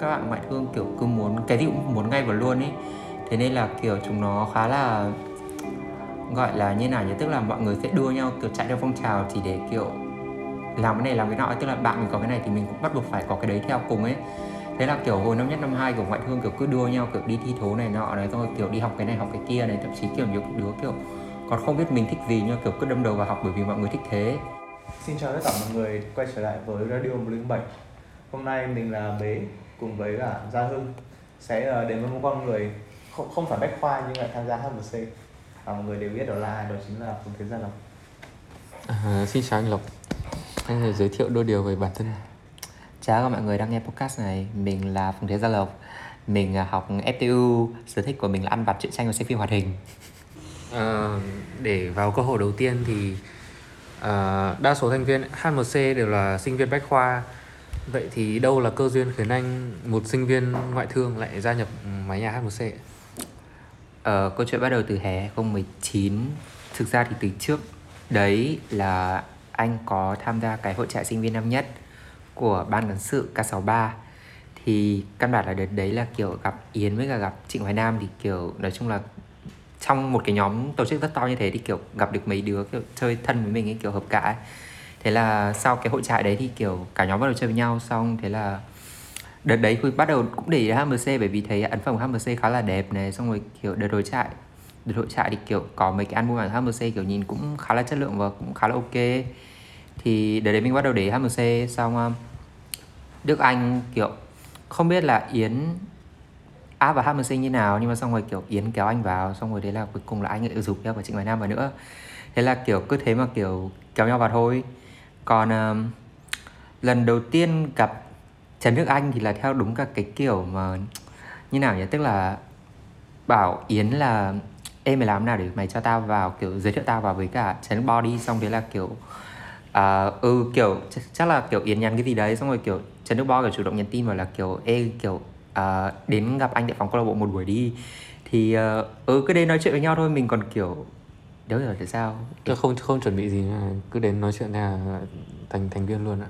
các bạn ngoại thương, kiểu, cứ muốn, cái gì cũng muốn ngay và luôn ấy thế nên là, kiểu, chúng nó khá là gọi là như nào nhỉ? Tức là mọi người sẽ đua nhau, kiểu, chạy theo phong trào chỉ để, kiểu, làm cái này, làm cái nọ. Tức là bạn mình có cái này thì mình cũng bắt buộc phải có cái đấy theo cùng ấy. Thế là, kiểu, hồi năm nhất, năm hai của ngoại thương, kiểu, cứ đua nhau, kiểu, đi thi thố này nọ này, xong kiểu, đi học cái này, học cái kia này. Thậm chí, kiểu, nhiều đứa, kiểu, còn không biết mình thích gì nhưng kiểu, cứ đâm đầu vào học bởi vì mọi người thích thế. Xin chào tất cả mọi người, quay trở lại với Radio 107 Hôm nay mình là Bế cùng với cả Gia Hưng sẽ ờ, đến với một con người không, không phải bách khoa nhưng lại tham gia HMC và mọi người đều biết đó là ai đó chính là Phùng Thế Gia Lộc. À, xin chào anh Lộc. Anh thể giới thiệu đôi điều về bản thân. Chào các mọi người đang nghe podcast này. Mình là Phùng Thế Gia Lộc. Mình à, học FTU Sở thích của mình là ăn vặt truyện tranh và xem phim hoạt hình. À, Để vào câu hỏi đầu tiên thì à, Đa số thành viên HMC đều là sinh viên bách khoa Vậy thì đâu là cơ duyên khiến anh một sinh viên ngoại thương lại gia nhập mái nhà H1C? Ờ, câu chuyện bắt đầu từ hè 2019 Thực ra thì từ trước đấy là anh có tham gia cái hội trại sinh viên năm nhất của ban cán sự K63 thì căn bản là đợt đấy là kiểu gặp Yến với cả gặp Trịnh Hoài Nam thì kiểu nói chung là trong một cái nhóm tổ chức rất to như thế thì kiểu gặp được mấy đứa kiểu chơi thân với mình ấy kiểu hợp cả ấy thế là sau cái hội trại đấy thì, kiểu, cả nhóm bắt đầu chơi với nhau xong, thế là đợt đấy tôi bắt đầu cũng để ý HMC bởi vì thấy ấn phẩm của HMC khá là đẹp này, xong rồi, kiểu, đợt hội trại, đợt hội trại thì, kiểu, có mấy cái album của HMC kiểu, nhìn cũng khá là chất lượng và cũng khá là ok. Thì đợt đấy mình bắt đầu để ý HMC xong um, Đức Anh, kiểu, không biết là Yến áp vào HMC như nào, nhưng mà xong rồi, kiểu, Yến kéo anh vào, xong rồi đấy là cuối cùng là anh lại dục nhau và Trịnh Hoài Nam vào nữa. Thế là, kiểu, cứ thế mà, kiểu, kéo nhau vào thôi còn uh, lần đầu tiên gặp Trần Đức Anh thì là theo đúng cả cái kiểu mà như nào nhỉ? Tức là bảo Yến là em mày làm nào để mày cho tao vào? Kiểu giới thiệu tao vào với cả Trần Đức xong thế là kiểu uh, ừ kiểu ch- chắc là kiểu Yến nhắn cái gì đấy xong rồi kiểu Trần Đức Bo kiểu chủ động nhắn tin vào là kiểu ê kiểu uh, đến gặp anh tại phòng câu lạc bộ một buổi đi. Thì uh, ừ cứ đến nói chuyện với nhau thôi mình còn kiểu đâu hiểu tại sao? Chứ không không chuẩn bị gì mà cứ đến nói chuyện là thành thành viên luôn ạ.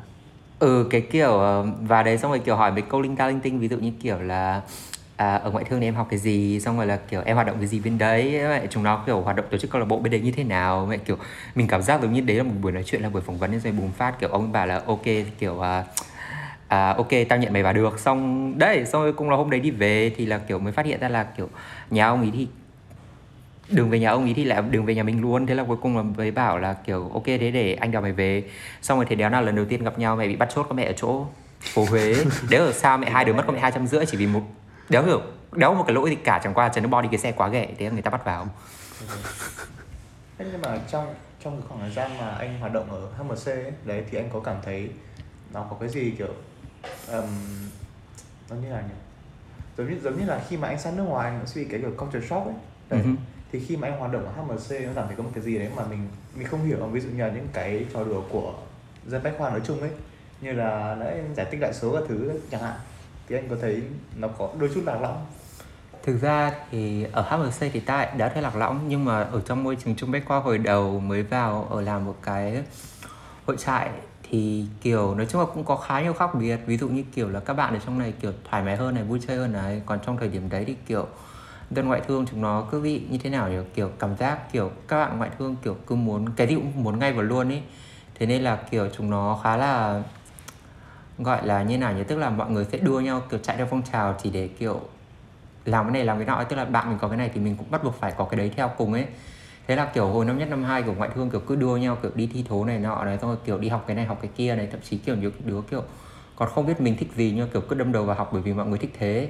Ừ cái kiểu ờ, và đấy xong rồi kiểu hỏi mấy câu linh ta linh tinh ví dụ như kiểu là à, ở ngoại thương thì em học cái gì? Xong rồi là kiểu em hoạt động cái gì bên đấy? Mẹ chúng nó kiểu hoạt động tổ chức câu lạc bộ bên đấy như thế nào? Mẹ kiểu mình cảm giác giống như đấy là một buổi nói chuyện là buổi phỏng vấn nên rồi bùng phát kiểu ông bảo là ok kiểu à, à, ok tao nhận mày vào được. Xong đấy xong rồi cũng là hôm đấy đi về thì là kiểu mới phát hiện ra là kiểu nhà ông ấy thì đường về nhà ông ấy thì lại đường về nhà mình luôn. Thế là cuối cùng là mới bảo là kiểu ok thế để anh đèo mày về. Xong rồi thế đéo nào lần đầu tiên gặp nhau mày bị bắt chốt có mẹ ở chỗ phố Huế. Đéo ở sao mẹ hai đứa mất có mẹ hai trăm rưỡi chỉ vì một đéo hiểu đéo một cái lỗi gì cả chẳng qua Trần Đức Bo đi cái xe quá ghẻ thế là người ta bắt vào. Thế nhưng mà trong trong cái khoảng thời gian mà anh hoạt động ở HMC ấy, đấy thì anh có cảm thấy nó có cái gì kiểu um, nó như nào nhỉ? Giống như giống như là khi mà anh sang nước ngoài nó sẽ bị cái kiểu culture shock ấy. Đấy. Hứ thì khi mà anh hoạt động ở HMC nó cảm thấy có một cái gì đấy mà mình mình không hiểu. Ví dụ như là những cái trò đùa của dân bách khoa nói chung ấy, như là đấy giải tích đại số các thứ chẳng hạn, thì anh có thấy nó có đôi chút lạc lõng? Thực ra thì ở HMC thì ta đã thấy lạc lõng, nhưng mà ở trong môi trường Trung Bách Khoa hồi đầu mới vào ở làm một cái hội trại thì, kiểu, nói chung là cũng có khá nhiều khác biệt. Ví dụ như, kiểu là, các bạn ở trong này, kiểu, thoải mái hơn này, vui chơi hơn này. Còn trong thời điểm đấy thì, kiểu dân ngoại thương chúng nó cứ bị như thế nào nhỉ? Kiểu cảm giác kiểu các bạn ngoại thương kiểu cứ muốn, cái gì cũng muốn ngay và luôn ấy thế nên là kiểu chúng nó khá là gọi là như nào nhỉ? Tức là mọi người sẽ đua nhau kiểu chạy theo phong trào chỉ để kiểu làm cái này, làm cái nọ tức là bạn mình có cái này thì mình cũng bắt buộc phải có cái đấy theo cùng ấy. Thế là kiểu hồi năm nhất, năm hai của ngoại thương kiểu cứ đua nhau kiểu đi thi thố này nọ đấy xong rồi kiểu đi học cái này, học cái kia này. Thậm chí kiểu nhiều đứa kiểu còn không biết mình thích gì nhưng kiểu cứ đâm đầu vào học bởi vì mọi người thích thế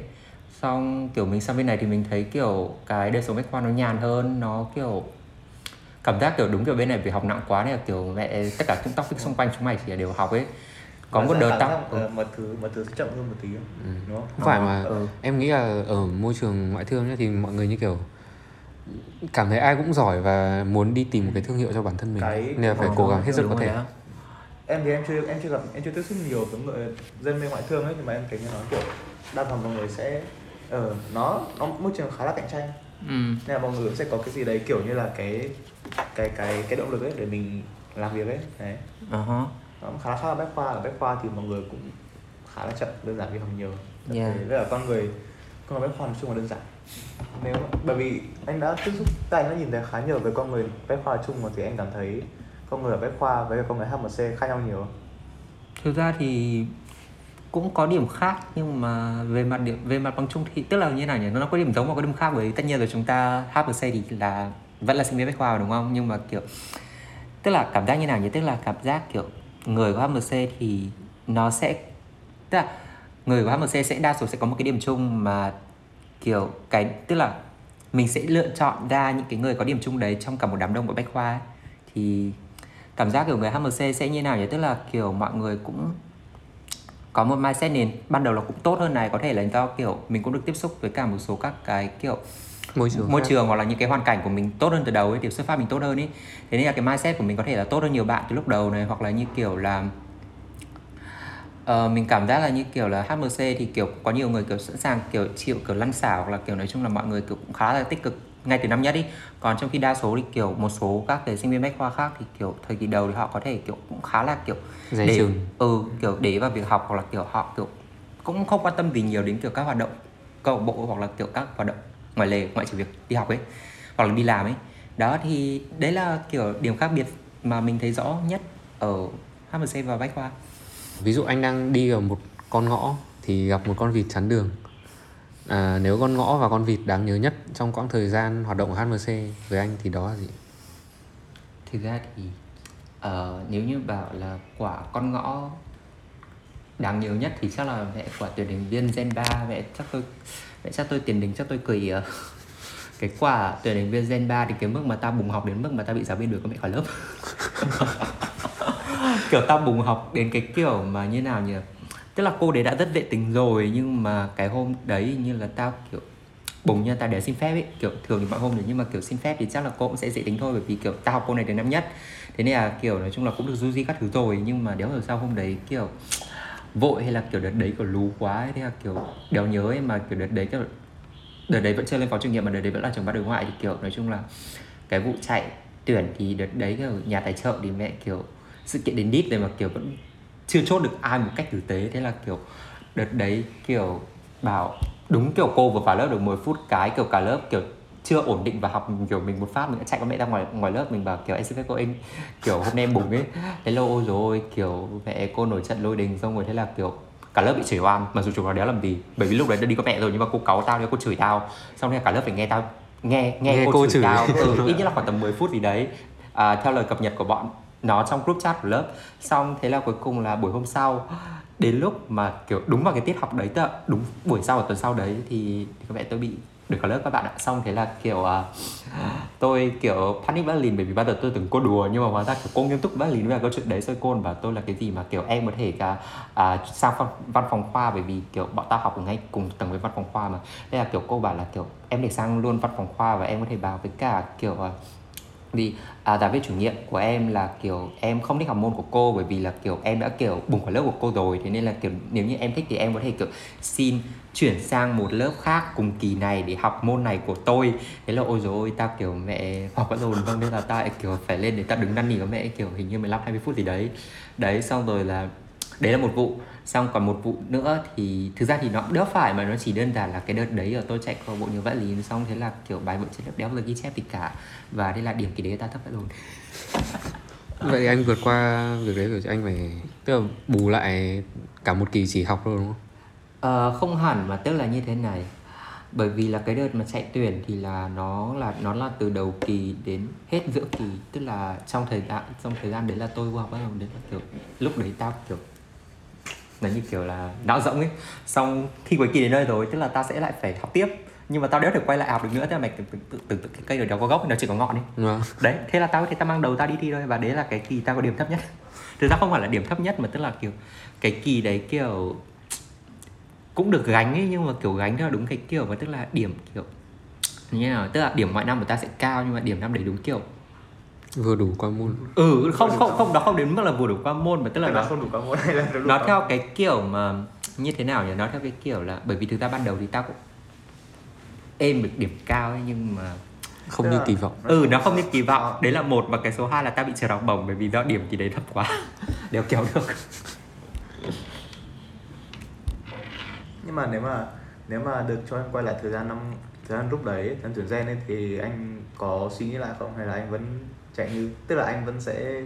xong kiểu mình sang bên này thì mình thấy kiểu cái đời sống bách khoa nó nhàn hơn nó kiểu cảm giác kiểu đúng kiểu bên này vì học nặng quá nên là kiểu mẹ tất cả những topic xung quanh chúng mày chỉ đều học ấy có Mà một đợt tóc giác, ờ, mọi thứ mọi thứ sẽ chậm hơn một tí không? Ừ. đúng không Không phải mà ừ. em nghĩ là ở môi trường ngoại thương ấy, thì mọi người như kiểu cảm thấy ai cũng giỏi và muốn đi tìm một cái thương hiệu cho bản thân mình Cái- nên là phải cố gắng hết sức có thể á. Em thì em chưa em chưa gặp em chưa tiếp xúc nhiều với người dân bên ngoại thương ấy nhưng mà em thấy như nó kiểu đa phần mọi người sẽ ở nó nó môi trường khá là cạnh tranh. Ừ. nên là mọi người sẽ có cái gì đấy kiểu như là cái cái cái cái động lực ấy để mình làm việc ấy đấy. Uh nó khá là bách khoa. Ở bách khoa thì mọi người cũng khá là chậm đơn giản vì học nhiều. Tại Yeah. với cả con người con người bách khoa nói chung là đơn giản. Nếu bởi vì anh đã tiếp xúc các anh đã nhìn thấy khá nhiều về con người bách khoa chung mà thì anh cảm thấy công người ở bách khoa với công nghệ HMC khác nhau nhiều thực ra thì cũng có điểm khác, nhưng mà về mặt điểm, về mặt bằng chung thì, tức là như nào nhỉ? Nó có điểm giống và có điểm khác, bởi tất nhiên rồi, chúng ta HMC thì là, vẫn là sinh viên bách khoa đúng không? Nhưng mà, kiểu, tức là cảm giác như nào nhỉ? Tức là cảm giác, kiểu, người của HMC thì nó sẽ, tức là người của HMC sẽ đa số sẽ có một cái điểm chung mà, kiểu, cái, tức là mình sẽ lựa chọn ra những cái người có điểm chung đấy trong cả một đám đông của bách khoa ấy. thì cảm giác kiểu người HMC sẽ như nào nhỉ? Tức là kiểu mọi người cũng có một mindset nền ban đầu là cũng tốt hơn này có thể là do kiểu mình cũng được tiếp xúc với cả một số các cái kiểu môi trường môi trường hoặc là những cái hoàn cảnh của mình tốt hơn từ đầu ấy điểm xuất phát mình tốt hơn ấy thế nên là cái mindset của mình có thể là tốt hơn nhiều bạn từ lúc đầu này hoặc là như kiểu là Ờ, mình cảm giác là như kiểu là HMC thì kiểu có nhiều người kiểu sẵn sàng kiểu chịu kiểu lăn xả hoặc là kiểu nói chung là mọi người kiểu cũng khá là tích cực ngay từ năm nhất ý. Còn trong khi đa số thì kiểu một số các cái sinh viên bách khoa khác thì kiểu thời kỳ đầu thì họ có thể kiểu cũng khá là kiểu Dè để chừng. ừ kiểu để vào việc học hoặc là kiểu họ kiểu cũng không quan tâm gì nhiều đến kiểu các hoạt động câu lạc bộ hoặc là kiểu các hoạt động ngoài lề ngoại trừ việc đi học ấy hoặc là đi làm ấy. Đó thì đấy là kiểu điểm khác biệt mà mình thấy rõ nhất ở HMC và bách khoa. Ví dụ anh đang đi ở một con ngõ thì gặp một con vịt chắn đường à, nếu con ngõ và con vịt đáng nhớ nhất trong quãng thời gian hoạt động của HMC với anh thì đó là gì? Thực ra thì uh, nếu như bảo là quả con ngõ đáng nhớ nhất thì chắc là mẹ quả tuyển đình viên Gen 3 mẹ chắc tôi mẹ chắc tôi tiền đình chắc tôi cười uh, cái quả tuyển đình viên Gen 3 thì cái mức mà ta bùng học đến mức mà ta bị giáo viên đuổi con mẹ khỏi lớp. Kiểu ta bùng học đến cái kiểu mà như nào nhỉ? Tức là cô đấy đã rất vệ tình rồi nhưng mà cái hôm đấy như là tao kiểu bùng như tao để xin phép ấy. Kiểu thường thì mọi hôm đấy nhưng mà kiểu xin phép thì chắc là cô cũng sẽ dễ tính thôi bởi vì kiểu tao học cô này đến năm nhất. Thế nên là kiểu nói chung là cũng được du di các thứ rồi nhưng mà đéo hiểu sao hôm đấy kiểu vội hay là kiểu đợt đấy kiểu lú quá ấy, thế là kiểu đéo nhớ ấy mà kiểu đợt đấy kiểu đợt đấy vẫn chưa lên phó chủ nhiệm mà đợt đấy vẫn là trưởng ban đối ngoại thì kiểu nói chung là cái vụ chạy tuyển thì đợt đấy kiểu nhà tài trợ thì mẹ kiểu sự kiện đến đít rồi mà kiểu vẫn chưa chốt được ai một cách tử tế. Thế là kiểu đợt đấy kiểu bảo đúng kiểu cô vừa vào lớp được 10 phút cái kiểu cả lớp kiểu chưa ổn định và học kiểu mình một phát mình đã chạy con mẹ ra ngoài ngoài lớp mình bảo kiểu em xin phép cô anh kiểu hôm nay em bùng ấy. Thế lâu ôi rồi kiểu mẹ cô nổi trận lôi đình xong rồi thế là kiểu cả lớp bị chửi oan. Mà dù chúng nó đéo làm gì bởi vì lúc đấy đã đi có mẹ rồi nhưng mà cô cáu tao nên cô chửi tao. Xong rồi cả lớp phải nghe tao nghe nghe, Nghe cô, cô chửi, chửi. tao. Ừ, ít nhất là khoảng tầm 10 phút gì đấy. À, theo lời cập nhật của bọn nó trong group chat của lớp. Xong thế là cuối cùng là buổi hôm sau đến lúc mà kiểu đúng vào cái tiết học đấy tớ, đúng buổi sau tuần sau đấy thì, các mẹ tôi bị được cả lớp các bạn ạ. Xong thế là kiểu uh, tôi kiểu panic bắt lìn bởi vì bao giờ tôi tưởng cô đùa nhưng mà hóa ra kiểu cô nghiêm túc bắt lìn với câu chuyện đấy. Rồi cô và tôi là cái gì mà kiểu em có thể cả uh, sang văn, văn phòng khoa bởi vì kiểu bọn tao học ở ngay cùng tầng với văn phòng khoa mà. Đây là kiểu cô bảo là kiểu em để sang luôn văn phòng khoa và em có thể vào với cả kiểu uh, vì à, giáo viên chủ nhiệm của em là kiểu em không thích học môn của cô bởi vì là kiểu em đã kiểu bùng khỏi lớp của cô rồi. Thế nên là kiểu nếu như em thích thì em có thể kiểu xin chuyển sang một lớp khác cùng kỳ này để học môn này của tôi. Thế là ôi dồi ôi tao kiểu mẹ học vẫn rồi vâng nên là tao kiểu phải lên để tao đứng năn nỉ với mẹ kiểu hình như 15 20 phút gì đấy. Đấy xong rồi là đấy là một vụ xong còn một vụ nữa thì thực ra thì nó đỡ phải mà nó chỉ đơn giản là cái đợt đấy ở tôi chạy câu bộ nhiều vẽ lý xong thế là kiểu bài vở trên lớp đéo giờ ghi chép gì cả. Và thế là điểm kỳ đấy ta thấp vậy rồi. Vậy thì anh vượt qua việc đấy rồi thì anh phải tức là bù lại cả một kỳ chỉ học thôi đúng không? Ờ, không hẳn mà tức là như thế này. Bởi vì là cái đợt mà chạy tuyển thì là nó là nó là từ đầu kỳ đến hết giữa kỳ. Tức là trong thời gian trong thời gian đấy là tôi vô học bắt đầu đến là kiểu lúc đấy tao kiểu là như kiểu là não rỗng ấy. Xong khi cuối kỳ đến nơi rồi tức là tao sẽ lại phải học tiếp. Nhưng mà tao đéo thể quay lại học được nữa thế là mày tưởng tượng tưởng cái cây ở đó có gốc nó chỉ có ngọn ấy. Vâng. đấy thế là tao thì tao mang đầu tao đi thi thôi và đấy là cái kỳ tao có điểm thấp nhất. Thực ra không phải là điểm thấp nhất mà tức là kiểu cái kỳ đấy kiểu cũng được gánh ấy nhưng mà kiểu gánh theo đúng cái kiểu mà tức là điểm kiểu như nào tức là điểm mọi năm của ta sẽ cao nhưng mà điểm năm đấy đúng kiểu vừa đủ qua môn. Ừ không không không nó không đến mức là vừa đủ qua môn mà tức là Tức nó là không đủ các môn hay là đủ nó theo môn? cái kiểu mà như thế nào nhỉ? Nó theo cái kiểu là bởi vì thực ra ban đầu thì tao cũng êm được điểm cao ấy nhưng mà không như kỳ vọng. Ừ nó không như kỳ vọng. Đấy là một và cái số 2 là tao bị trượt học bổng bởi vì do điểm kỳ đấy thấp quá. Đều kéo được. Nhưng mà nếu mà nếu mà được cho anh quay lại thời gian năm thời gian lúc đấy thời gian tuyển gen ấy thì anh có suy nghĩ lại không? Hay là anh vẫn chạy như tức là anh vẫn sẽ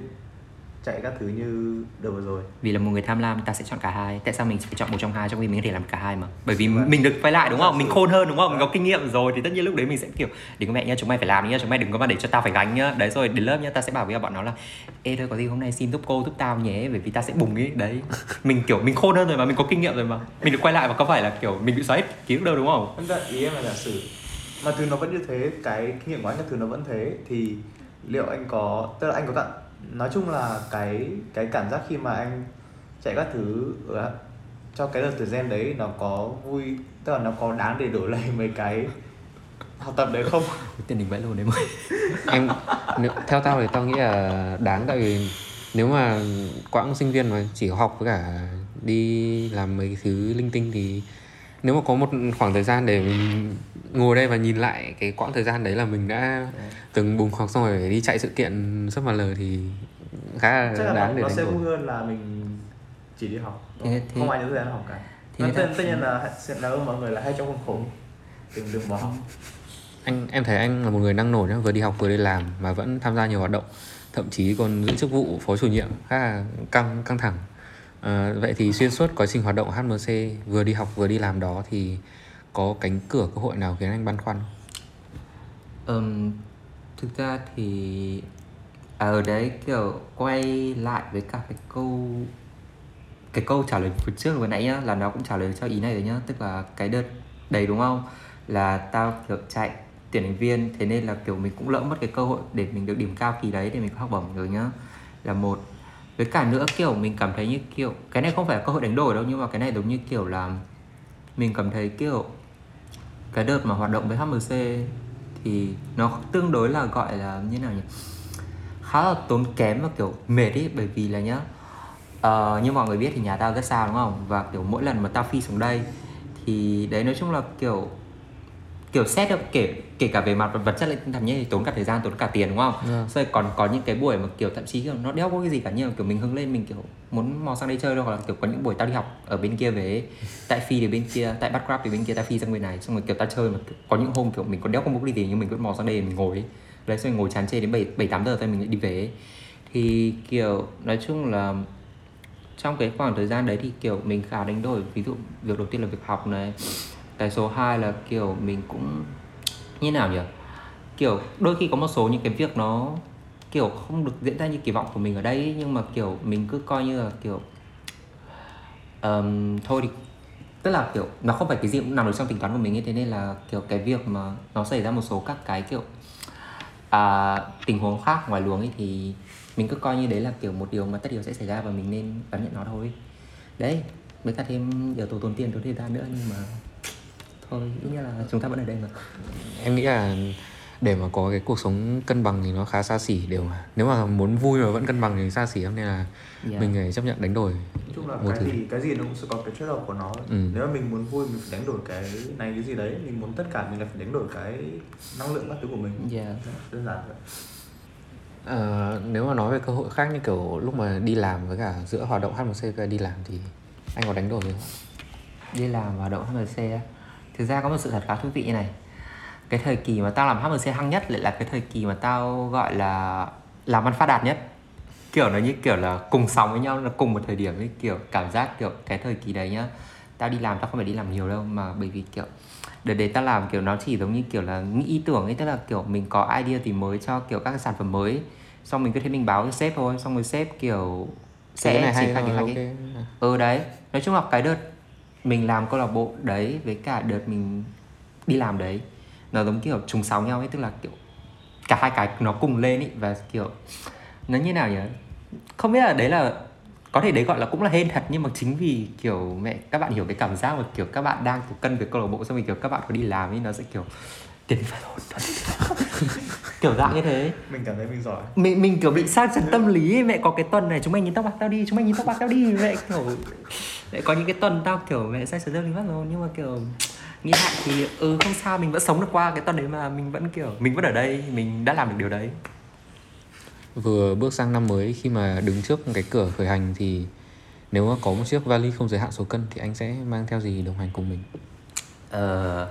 chạy các thứ như đợt vừa rồi. Vì là một người tham lam ta sẽ chọn cả hai. Tại sao mình phải chọn một trong hai trong khi mình có thể làm cả hai mà? Bởi vì mình được quay lại đúng không? Mình khôn hơn đúng không? Mình có kinh nghiệm rồi thì tất nhiên lúc đấy mình sẽ kiểu đừng có mẹ nhá chúng mày phải làm nhá chúng mày đừng có mà để cho tao phải gánh nhá. Đấy rồi đến lớp nhá ta sẽ bảo với bọn nó là ê thôi có gì hôm nay xin giúp cô giúp tao nhé. Bởi vì ta sẽ bùng ấy. Đấy. Mình kiểu mình khôn hơn rồi mà mình có kinh nghiệm rồi mà. Mình được quay lại và có phải là kiểu mình bị xóa hết ký ức đâu đúng không? Vâng, ý em là giả sử mà thứ nó vẫn như thế cái kinh nghiệm của anh là thứ nó vẫn thế thì liệu anh có tức là anh có cảm nói chung là cái cái cảm giác khi mà anh chạy các thứ ừ ở, cho cái đợt từ gen đấy nó có vui tức là nó có đáng để đổi lấy mấy cái học tập đấy không? Tiền đình vãi luôn đấy mới em nếu, theo tao thì tao nghĩ là đáng tại vì nếu mà quãng sinh viên mà chỉ học với cả đi làm mấy thứ linh tinh thì nếu mà có một khoảng thời gian để mình ngồi đây và nhìn lại cái quãng thời gian đấy là mình đã từng bùng học xong rồi đi chạy sự kiện sắp mà lờ thì khá là chắc là đáng nó, để nó đánh sẽ vui hơn là mình chỉ đi học. Thế- không? thế- không ai nhớ thời gian học cả. thế ta- tất, tất nhiên là sẽ là mọi người là hay trong khuôn khổ. Đừng đừng bỏ học. Anh em thấy anh là một người năng nổ nhá vừa đi học vừa đi làm mà vẫn tham gia nhiều hoạt động thậm chí còn giữ chức vụ phó chủ nhiệm khá là căng căng thẳng à, vậy thì xuyên suốt quá trình hoạt động HMC vừa đi học vừa đi làm đó thì có cánh cửa cơ hội nào khiến anh băn khoăn Um, thực ra thì à, ở đấy kiểu quay lại với cả cái câu cái câu trả lời vừa trước vừa nãy nhá là nó cũng trả lời cho ý này rồi nhá tức là cái đợt đấy đúng không? Là tao kiểu chạy tuyển thành viên thế nên là kiểu mình cũng lỡ mất cái cơ hội để mình được điểm cao kỳ đấy để mình có học bổng rồi nhá. Là một với cả nữa kiểu mình cảm thấy như kiểu cái này không phải là cơ hội đánh đổi đâu nhưng mà cái này giống như kiểu là mình cảm thấy kiểu cái đợt mà hoạt động với HMC thì nó tương đối là gọi là như nào nhỉ? Khá là tốn kém và kiểu mệt ấy bởi vì là nhá uh, như mọi người biết thì nhà tao rất xa đúng không? Và kiểu mỗi lần mà tao phi xuống đây thì đấy nói chung là kiểu kiểu xét được kể kể cả về mặt vật chất lẫn tinh thần nhé thì tốn cả thời gian tốn cả tiền đúng không Dạ. rồi còn có những cái buổi mà kiểu thậm chí kiểu nó đeo có cái gì cả nhưng mà kiểu mình hứng lên mình kiểu muốn mò sang đây chơi đâu hoặc là kiểu có những buổi tao đi học ở bên kia về tại phi thì bên kia tại bắt grab thì bên kia tao phi sang bên này xong rồi kiểu tao chơi mà kiểu, có những hôm kiểu mình còn đeo không mục đi gì nhưng mình vẫn mò sang đây mình ngồi ấy. đấy xong rồi ngồi chán chê đến bảy bảy tám giờ thôi mình lại đi về thì kiểu nói chung là trong cái khoảng thời gian đấy thì kiểu mình khá đánh đổi ví dụ việc đầu tiên là việc học này cái số 2 là kiểu mình cũng như nào nhỉ? Kiểu đôi khi có một số những cái việc nó kiểu không được diễn ra như kỳ vọng của mình ở đây ấy, nhưng mà kiểu mình cứ coi như là kiểu um, thôi thì tức là kiểu nó không phải cái gì cũng nằm được trong tính toán của mình ấy thế nên là kiểu cái việc mà nó xảy ra một số các cái kiểu à, tình huống khác ngoài luồng ấy thì mình cứ coi như đấy là kiểu một điều mà tất yếu sẽ xảy ra và mình nên đón nhận nó thôi. Đấy mới cả thêm yếu tố tốn tiền tốn thời gian nữa nhưng mà thôi ít nhất là chúng ta vẫn ở đây mà em nghĩ là để mà có cái cuộc sống cân bằng thì nó khá xa xỉ đều mà nếu mà muốn vui mà vẫn cân bằng thì xa xỉ lắm nên là Dạ. mình phải chấp nhận đánh đổi nói chung là một cái thứ gì cái gì nó cũng sẽ có cái trade off của nó Ừ. nếu mà mình muốn vui mình phải đánh đổi cái này cái gì đấy mình muốn tất cả mình là phải đánh đổi cái năng lượng các thứ của mình Dạ. đơn giản vậy Ờ, nếu mà nói về cơ hội khác như kiểu lúc mà đi làm với cả giữa hoạt động HMC và đi làm thì anh có đánh đổi gì không? đi làm hoạt động HMC á thực ra có một sự thật khá thú vị như này cái thời kỳ mà tao làm HMC hăng nhất lại là cái thời kỳ mà tao gọi là làm ăn phát đạt nhất kiểu nó như kiểu là cùng sóng với nhau là cùng một thời điểm ấy kiểu cảm giác kiểu cái thời kỳ đấy nhá tao đi làm tao không phải đi làm nhiều đâu mà bởi vì kiểu đợt đấy tao làm kiểu nó chỉ giống như kiểu là nghĩ ý tưởng ấy tức là kiểu mình có idea gì mới cho kiểu các cái sản phẩm mới xong mình cứ thế mình báo với sếp thôi xong rồi sếp kiểu Cái sẽ này hay triển khai rồi, kế hoạch ấy. ok. ừ đấy nói chung là cái đợt mình làm câu lạc bộ đấy với cả đợt mình đi làm đấy nó giống kiểu trùng sóng nhau ấy tức là kiểu cả hai cái nó cùng lên ấy và kiểu nó như nào nhỉ? Không biết là đấy là có thể đấy gọi là cũng là hên thật nhưng mà chính vì kiểu mẹ các bạn hiểu cái cảm giác mà kiểu các bạn đang kiểu cân việc câu lạc bộ xong rồi kiểu các bạn có đi làm ấy nó sẽ kiểu tiền phải kiểu dạng như thế. Mình cảm thấy mình giỏi. Mình mình kiểu bị sa chấn tâm lý ấy. mẹ có cái tuần này chúng mày nhìn tóc bạc tao đi chúng mày nhìn tóc bạc tao đi mẹ kiểu mẹ có những cái tuần tao kiểu mẹ sa chấn tâm lý mất rồi. Nhưng mà kiểu nghĩ lại thì ừ không sao mình vẫn sống được qua cái tuần đấy mà mình vẫn kiểu mình vẫn ở đây mình đã làm được điều đấy. Vừa bước sang năm mới khi mà đứng trước cái cửa khởi hành thì nếu mà có một chiếc vali không giới hạn số cân thì anh sẽ mang theo gì đồng hành cùng mình? Ờ,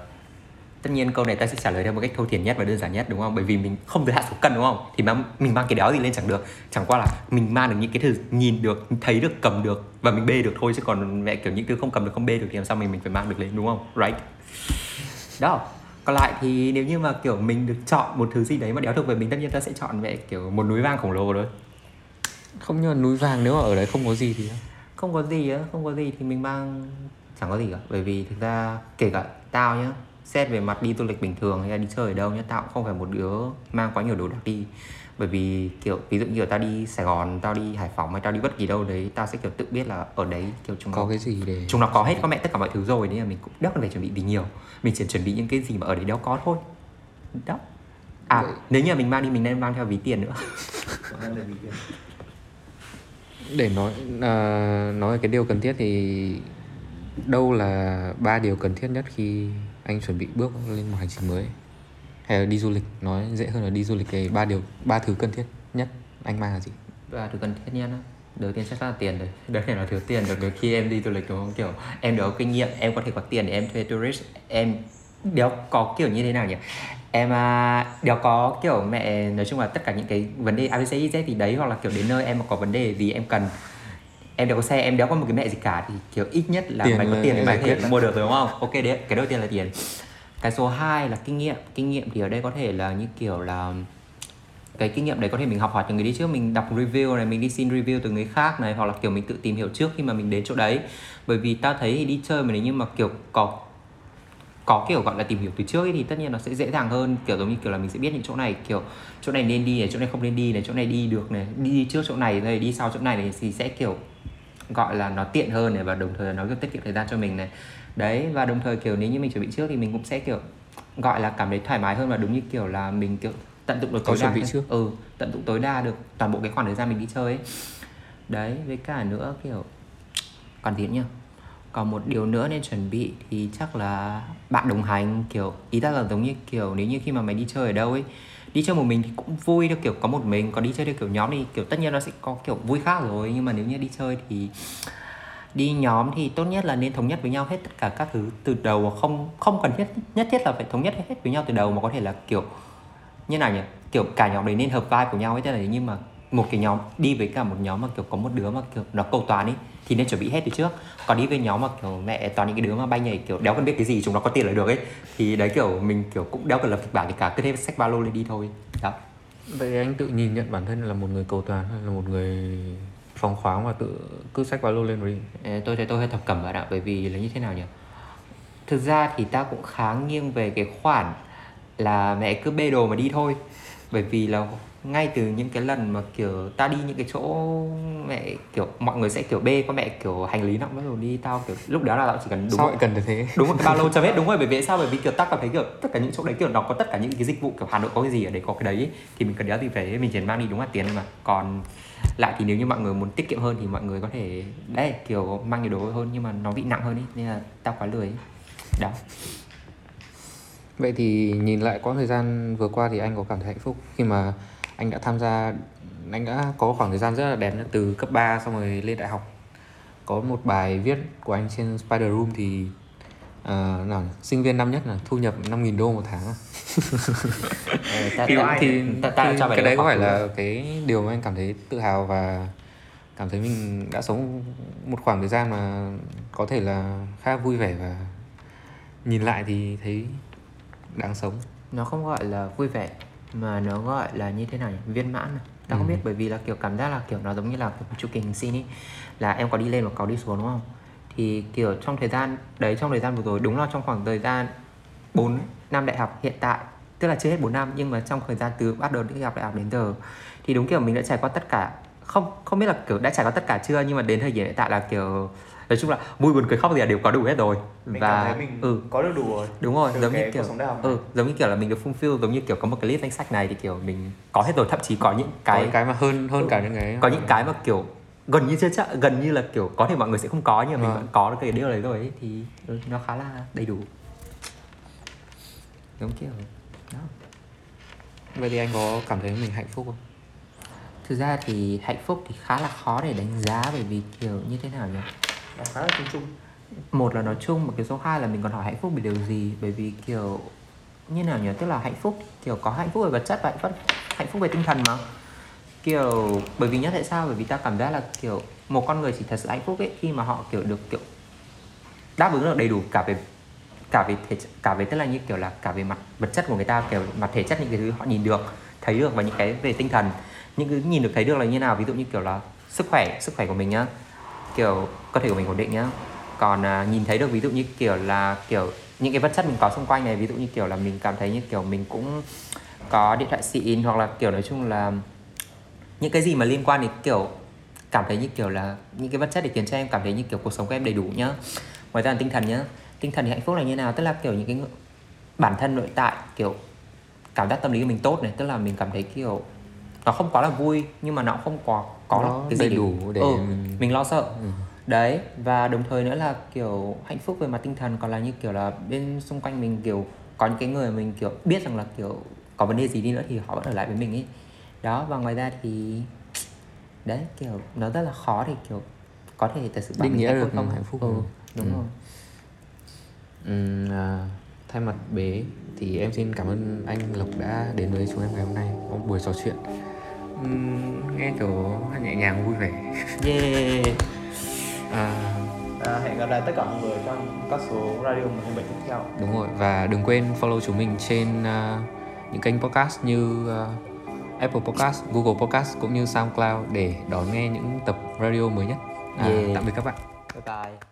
tất nhiên câu này ta sẽ trả lời theo một cách thô thiển nhất và đơn giản nhất đúng không? Bởi vì mình không giới hạn số cân đúng không? Thì mang, mình mang cái đéo gì lên chẳng được. Chẳng qua là mình mang được những cái thứ nhìn được, thấy được, cầm được và mình bê được thôi chứ còn mẹ kiểu những thứ không cầm được, không bê được thì làm sao mình mình phải mang được lên đúng không? Right? Đó. Còn lại thì nếu như mà kiểu mình được chọn một thứ gì đấy mà đéo thuộc về mình tất nhiên ta sẽ chọn mẹ kiểu một núi vàng khổng lồ thôi. không như là núi vàng nếu mà ở đấy không có gì thì không có gì á không có gì thì mình mang chẳng có gì cả bởi vì thực ra kể cả tao nhá xét về mặt đi du lịch bình thường hay là đi chơi ở đâu nhá. Tao cũng không phải một đứa mang quá nhiều đồ đạc đi. Bởi vì kiểu ví dụ như kiểu tao đi Sài Gòn tao đi Hải Phòng hay tao đi bất kỳ đâu đấy tao sẽ kiểu tự biết là ở đấy kiểu chúng có nó cái gì để chúng nó có hết có mẹ tất cả mọi thứ rồi nên là mình cũng đéo cần phải chuẩn bị gì nhiều. Mình chỉ chuẩn bị những cái gì mà ở đấy đéo có thôi. Đó. À Vậy- nếu như là mình mang đi mình nên mang theo ví tiền nữa. Để nói à, nói cái điều cần thiết thì đâu là ba điều cần thiết nhất khi anh chuẩn bị bước lên một hành trình mới. Hay là đi du lịch nói dễ hơn là đi du lịch thì ba điều ba thứ cần thiết nhất. Anh mang là gì? Và thứ cần thiết nhất á? Đầu tiên chắc chắn là tiền rồi. Đấy là thiếu tiền được khi em đi du lịch đúng không? Kiểu em đều có kinh nghiệm em có thể có tiền để em thuê tourist. Em đéo có kiểu như thế nào nhỉ? Em à, đéo có kiểu mẹ nói chung là tất cả những cái vấn đề abc z thì đấy hoặc là kiểu đến nơi em mà có vấn đề gì em cần em đéo có xe em đéo có một cái mẹ gì cả thì kiểu ít nhất là Tiền mày có tiền để mày có thể mua được rồi đúng không? Ok đấy cái đầu tiên là tiền. Cái số 2 là kinh nghiệm. Kinh nghiệm thì ở đây có thể là như kiểu là cái kinh nghiệm đấy có thể mình học hỏi từ người đi trước mình đọc review này mình đi xin review từ người khác này hoặc là kiểu mình tự tìm hiểu trước khi mà mình đến chỗ đấy. Bởi vì tao thấy thì đi chơi mà nếu như mà kiểu có có kiểu gọi là tìm hiểu từ trước ấy, thì tất nhiên nó sẽ dễ dàng hơn. Kiểu giống như kiểu là mình sẽ biết những chỗ này kiểu chỗ này nên đi này chỗ này không nên đi này chỗ này đi được này đi trước chỗ này rồi đi sau chỗ này thì sẽ kiểu gọi là nó tiện hơn này và đồng thời nó tiết kiệm thời gian cho mình này. Đấy và đồng thời kiểu nếu như mình chuẩn bị trước thì mình cũng sẽ kiểu gọi là cảm thấy thoải mái hơn và đúng như kiểu là mình kiểu tận dụng được tối đa chuẩn bị trước. ừ tận dụng tối đa được toàn bộ cái khoảng thời gian mình đi chơi ấy. Đấy với cả nữa kiểu còn gì nhỉ? Còn một điều nữa nên chuẩn bị thì chắc là bạn đồng hành kiểu ý ta là giống như kiểu nếu như khi mà mày đi chơi ở đâu ấy đi chơi một mình thì cũng vui theo kiểu, có một mình, còn đi chơi theo kiểu nhóm thì, kiểu, tất nhiên nó sẽ có kiểu vui khác rồi. Nhưng mà nếu như đi chơi thì đi nhóm thì tốt nhất là nên thống nhất với nhau hết tất cả các thứ từ đầu, không không cần thiết, nhất thiết là phải thống nhất hết với nhau từ đầu mà có thể là, kiểu, như nào nhỉ? Kiểu cả nhóm đấy nên hợp vai của nhau ấy, tức là nhưng mà một cái nhóm đi với cả một nhóm mà kiểu có một đứa mà kiểu nó cầu toàn ấy thì nên chuẩn bị hết từ trước. Còn đi với nhóm mà kiểu mẹ toàn những cái đứa mà bay nhảy kiểu đéo cần biết cái gì chúng nó có tiền là được ấy. Thì đấy kiểu mình kiểu cũng đéo cần lập kịch bản gì cả cứ thế xách ba lô lên đi thôi. Đó. Vậy anh tự nhìn nhận bản thân là một người cầu toàn hay là một người phóng khoáng và tự cứ xách ba lô lên rồi đi? Tôi thấy tôi hơi thập cẩm bạn ạ bởi vì là như thế nào nhỉ? Thực ra thì ta cũng khá nghiêng về cái khoản là mẹ cứ bê đồ mà đi thôi. Bởi vì là ngay từ những cái lần mà kiểu ta đi những cái chỗ mẹ kiểu mọi người sẽ kiểu bê qua mẹ kiểu hành lý nặng bắt đầu đi tao kiểu lúc đó là tao chỉ cần đúng sao rồi cần được thế? Đúng một cái ba lô chấm hết đúng rồi bởi vì sao? Bởi vì kiểu ta cảm thấy kiểu tất cả những chỗ đấy kiểu nó có tất cả những cái dịch vụ kiểu Hà Nội có cái gì ở đấy có cái đấy ấy, thì mình cần đéo gì về mình chỉ mang đi đúng là tiền mà. Còn lại thì nếu như mọi người muốn tiết kiệm hơn thì mọi người có thể đấy kiểu mang nhiều đồ hơn nhưng mà nó bị nặng hơn ấy nên là tao quá lười ấy. đó. Vậy thì nhìn lại quãng thời gian vừa qua thì anh có cảm thấy hạnh phúc khi mà anh đã tham gia anh đã có khoảng thời gian rất là đẹp từ cấp 3 xong rồi lên đại học. Có một bài viết của anh trên Spider Room thì à, nào sinh viên năm nhất là thu nhập 5.000 đô một tháng. Ta, thì, ta, thì, ta, ta, thì mày cái đấy có phải là cái điều mà anh cảm thấy tự hào và cảm thấy mình đã sống một khoảng thời gian mà có thể là khá vui vẻ và nhìn lại thì thấy đáng sống. Nó không gọi là vui vẻ mà nó gọi là như thế nhỉ? viên mãn à? tao không Ừ. biết bởi vì là kiểu cảm giác là kiểu nó giống như là chu kỳ hình sin ấy là em có đi lên và có đi xuống đúng không thì kiểu trong thời gian đấy trong thời gian vừa rồi đúng là trong khoảng thời gian 4 năm đại học hiện tại tức là chưa hết 4 năm nhưng mà trong thời gian từ bắt đầu đi học đại học đến giờ thì đúng kiểu mình đã trải qua tất cả không không biết là kiểu đã trải qua tất cả chưa nhưng mà đến thời điểm hiện tại là kiểu nói chung là vui buồn cười khóc gì là đều có đủ hết rồi. Mình và cảm thấy mình ừ. có được đủ rồi. Đúng rồi Từ giống như kiểu ừ giống như kiểu là mình được fulfill giống như kiểu có một cái list danh sách này thì kiểu mình có hết rồi. Thậm chí có những có cái những cái mà hơn hơn cả những cái có những cái mà kiểu gần như chưa chắc gần như là kiểu có thể mọi người sẽ không có nhưng mà mình Vâng. vẫn có được cái điều đấy rồi ấy, thì ừ, nó khá là đầy đủ. Giống kiểu đó. Vậy thì anh có cảm thấy mình hạnh phúc không? Thực ra thì hạnh phúc thì khá là khó để đánh giá bởi vì kiểu như thế nào nhỉ nó khá là chung chung. Một là nói chung mà cái số 2 là mình còn hỏi hạnh phúc vì điều gì? Bởi vì, kiểu, như nào nhỉ? Tức là hạnh phúc, kiểu, có hạnh phúc về vật chất và hạnh phúc hạnh phúc về tinh thần mà. Kiểu, bởi vì nhất tại sao? Bởi vì ta cảm giác là, kiểu, một con người chỉ thật sự hạnh phúc ấy, khi mà họ, kiểu, được, kiểu, đáp ứng được đầy đủ cả về cả về thể, cả về, tức là như, kiểu là, cả về mặt vật chất của người ta, kiểu, mặt thể chất những cái thứ họ nhìn được, thấy được và những cái về tinh thần. Những cái nhìn được, thấy được là như nào? Ví dụ như, kiểu là, sức khỏe sức khỏe của mình nhá kiểu cơ thể của mình ổn định nhá. Còn à, nhìn thấy được ví dụ như kiểu là kiểu những cái vật chất mình có xung quanh này ví dụ như kiểu là mình cảm thấy như kiểu mình cũng có điện thoại xịn hoặc là kiểu nói chung là những cái gì mà liên quan đến kiểu cảm thấy như kiểu là những cái vật chất để khiến cho em cảm thấy như kiểu cuộc sống của em đầy đủ nhá. Ngoài ra là tinh thần nhá. Tinh thần thì hạnh phúc là như nào? Tức là kiểu những cái bản thân nội tại kiểu cảm giác tâm lý của mình tốt này tức là mình cảm thấy kiểu nó không quá là vui nhưng mà nó không quá có Nó cái gì đầy đủ để ừ, mình- mình lo sợ. Ừ. đấy và đồng thời nữa là kiểu hạnh phúc về mặt tinh thần còn là như kiểu là bên xung quanh mình kiểu có những cái người mình kiểu biết rằng là kiểu có vấn đề gì đi nữa thì họ vẫn ở lại với mình ấy. Đó và ngoài ra thì đấy kiểu nó rất là khó để kiểu có thể thật sự Định mình nghĩa được không hạnh phúc ừ, đúng Ừ. rồi. Ừm, à, thay mặt bế thì em xin cảm ơn anh Lộc đã đến với chúng em ngày hôm nay. Một buổi trò chuyện Nghe kiểu nhẹ nhàng vui vẻ yeah à, à, hẹn gặp lại tất cả mọi người trong các số radio 107 tiếp theo đúng rồi và đừng quên follow chúng mình trên à, những kênh podcast như à, Apple Podcast, Google Podcast cũng như SoundCloud để đón nghe những tập radio mới nhất. À, Yeah. Tạm biệt các bạn. bye bye